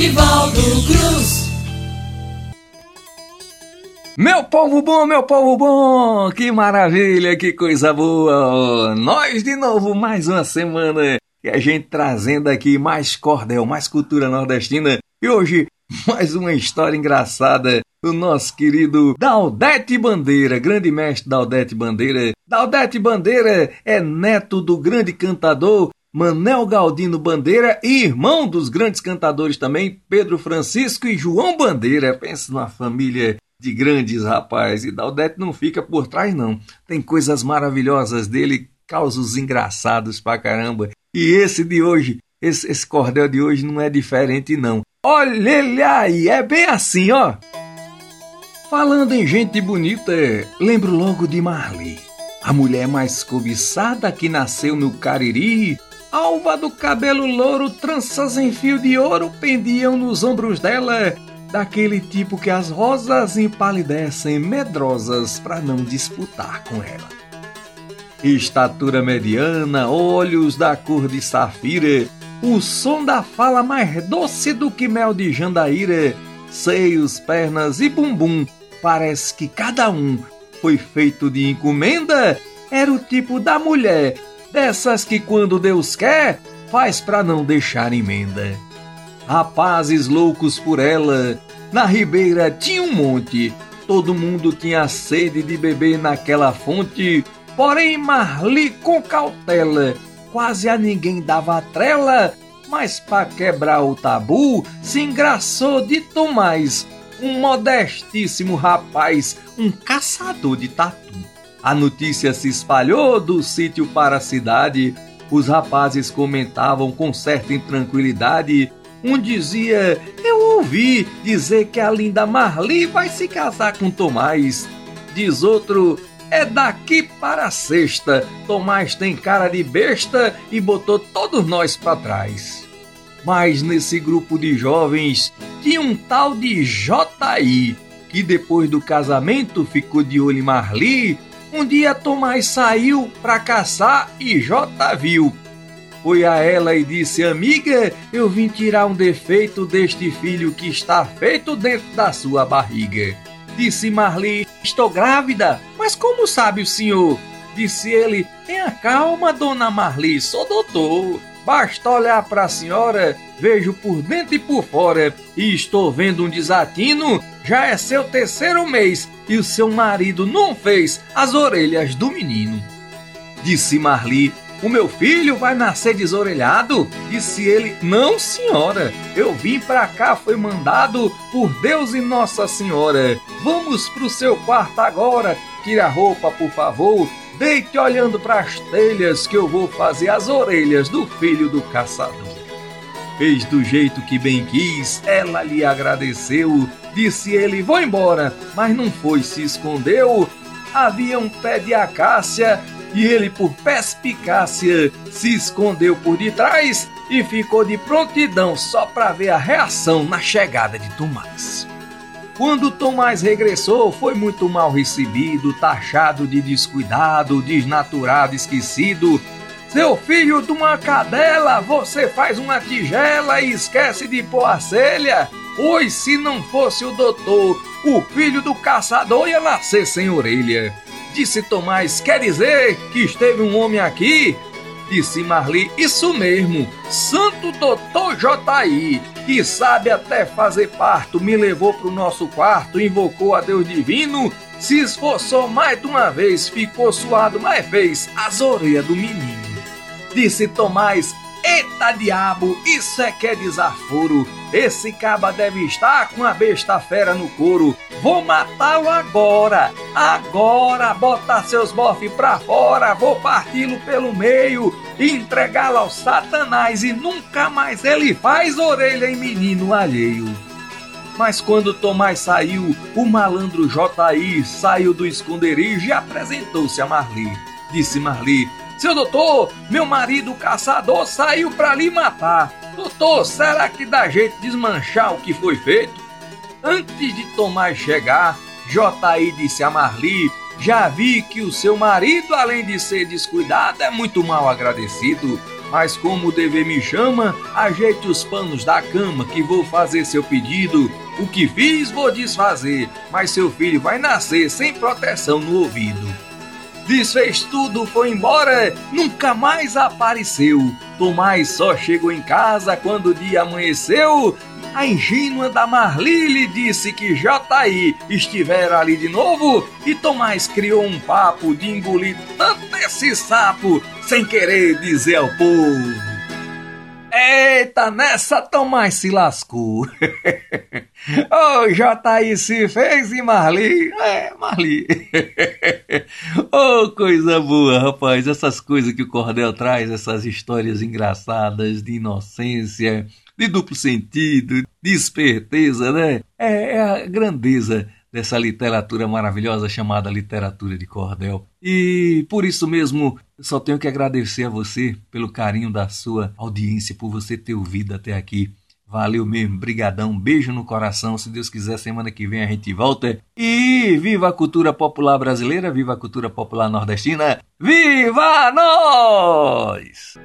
Nivaldo Cruz. Meu povo bom, meu povo bom, que maravilha, que coisa boa! Nós de novo, mais uma semana, e a gente trazendo aqui mais cordel, mais cultura nordestina, e hoje mais uma história engraçada do nosso querido Daldete Bandeira, grande mestre Daldete Bandeira. Daldete Bandeira é neto do grande cantador Manel Galdino Bandeira e irmão dos grandes cantadores também, Pedro Francisco e João Bandeira. Pensa numa família de grandes rapazes. E Daldete não fica por trás, não. Tem coisas maravilhosas dele, causos engraçados pra caramba. E esse de hoje, esse, esse cordel de hoje não é diferente, não. Olha ele aí, é bem assim, ó. Falando em gente bonita, lembro logo de Marli, a mulher mais cobiçada que nasceu no Cariri. Alva do cabelo louro, tranças em fio de ouro pendiam nos ombros dela, daquele tipo que as rosas empalidecem medrosas para não disputar com ela. Estatura mediana, olhos da cor de safira, o som da fala mais doce do que mel de jandaíra, seios, pernas e bumbum parece que cada um foi feito de encomenda, era o tipo da mulher, dessas que quando Deus quer, faz para não deixar emenda. Rapazes loucos por ela, na ribeira tinha um monte, todo mundo tinha sede de beber naquela fonte, porém Marli com cautela, quase a ninguém dava trela, mas para quebrar o tabu, se engraçou de Tomás, um modestíssimo rapaz, um caçador de tatu. A notícia se espalhou do sítio para a cidade. Os rapazes comentavam com certa intranquilidade. Um dizia: Eu ouvi dizer que a linda Marli vai se casar com Tomás. Diz outro: É daqui para sexta. Tomás tem cara de besta e botou todos nós para trás. Mas nesse grupo de jovens tinha um tal de J.I., que depois do casamento ficou de olho em Marli. Um dia Tomás saiu para caçar e J viu. Foi a ela e disse: Amiga, eu vim tirar um defeito deste filho que está feito dentro da sua barriga. Disse Marli: Estou grávida. Mas como sabe o senhor? Disse ele: Tenha calma, dona Marli, sou doutor. Basta olhar para a senhora, vejo por dentro e por fora, e estou vendo um desatino. Já é seu terceiro mês e o seu marido não fez as orelhas do menino. Disse Marli: O meu filho vai nascer desorelhado? Disse ele: Não, senhora. Eu vim para cá, foi mandado por Deus e Nossa Senhora. Vamos pro seu quarto agora. Tira a roupa, por favor Deite olhando para as telhas que eu vou fazer as orelhas do filho do caçador. Fez do jeito que bem quis, ela lhe agradeceu. Disse ele: Vou embora, mas não foi, se escondeu. Havia um pé de acácia e ele, por perspicácia, se escondeu por detrás e ficou de prontidão só para ver a reação na chegada de Tomás. Quando Tomás regressou, foi muito mal recebido, taxado de descuidado, desnaturado, esquecido. Seu filho de uma cadela, você faz uma tigela e esquece de pôr a celha? Pois se não fosse o doutor, o filho do caçador ia nascer sem orelha. Disse Tomás, quer dizer que esteve um homem aqui? Disse Marli, isso mesmo, Santo Doutor J.I., que sabe até fazer parto, me levou pro nosso quarto, invocou a Deus Divino, se esforçou mais de uma vez, ficou suado mais fez as orelhas do menino. Disse Tomás, Eita diabo, isso é que é desaforo. Esse caba deve estar com a besta fera no couro. Vou matá-lo agora, agora, botar seus bofes pra fora, vou parti-lo pelo meio, entregá-lo ao satanás e nunca mais ele faz orelha em menino alheio. Mas quando Tomás saiu, o malandro J.I. saiu do esconderijo e apresentou-se a Marli. Disse Marli, seu doutor, meu marido caçador saiu para lhe matar. Doutor, será que dá jeito de desmanchar o que foi feito? Antes de Tomás chegar, J.I. disse a Marli: Já vi que o seu marido, além de ser descuidado, é muito mal agradecido. mas como o dever me chama, ajeite os panos da cama que vou fazer seu pedido. O que fiz vou desfazer, mas seu filho vai nascer sem proteção no ouvido. Desfez tudo, foi embora, nunca mais apareceu. Tomás só chegou em casa quando o dia amanheceu. A ingênua da Marli lhe disse que J.I. estivera ali de novo e Tomás criou um papo de engolir tanto esse sapo sem querer dizer ao povo. Eita, nessa Tomás se lascou. Ô, oh, J.I. se fez e Marli. É, Marli. Ô, oh, coisa boa, rapaz. Essas coisas que o Cordel traz, essas histórias engraçadas de inocência, de duplo sentido, de esperteza, né? É, é a grandeza dessa literatura maravilhosa chamada literatura de cordel. E por isso mesmo, só tenho que agradecer a você pelo carinho da sua audiência, por você ter ouvido até aqui. Valeu mesmo, brigadão, beijo no coração. Se Deus quiser, semana que vem a gente volta. E viva a cultura popular brasileira, viva a cultura popular nordestina, viva nós!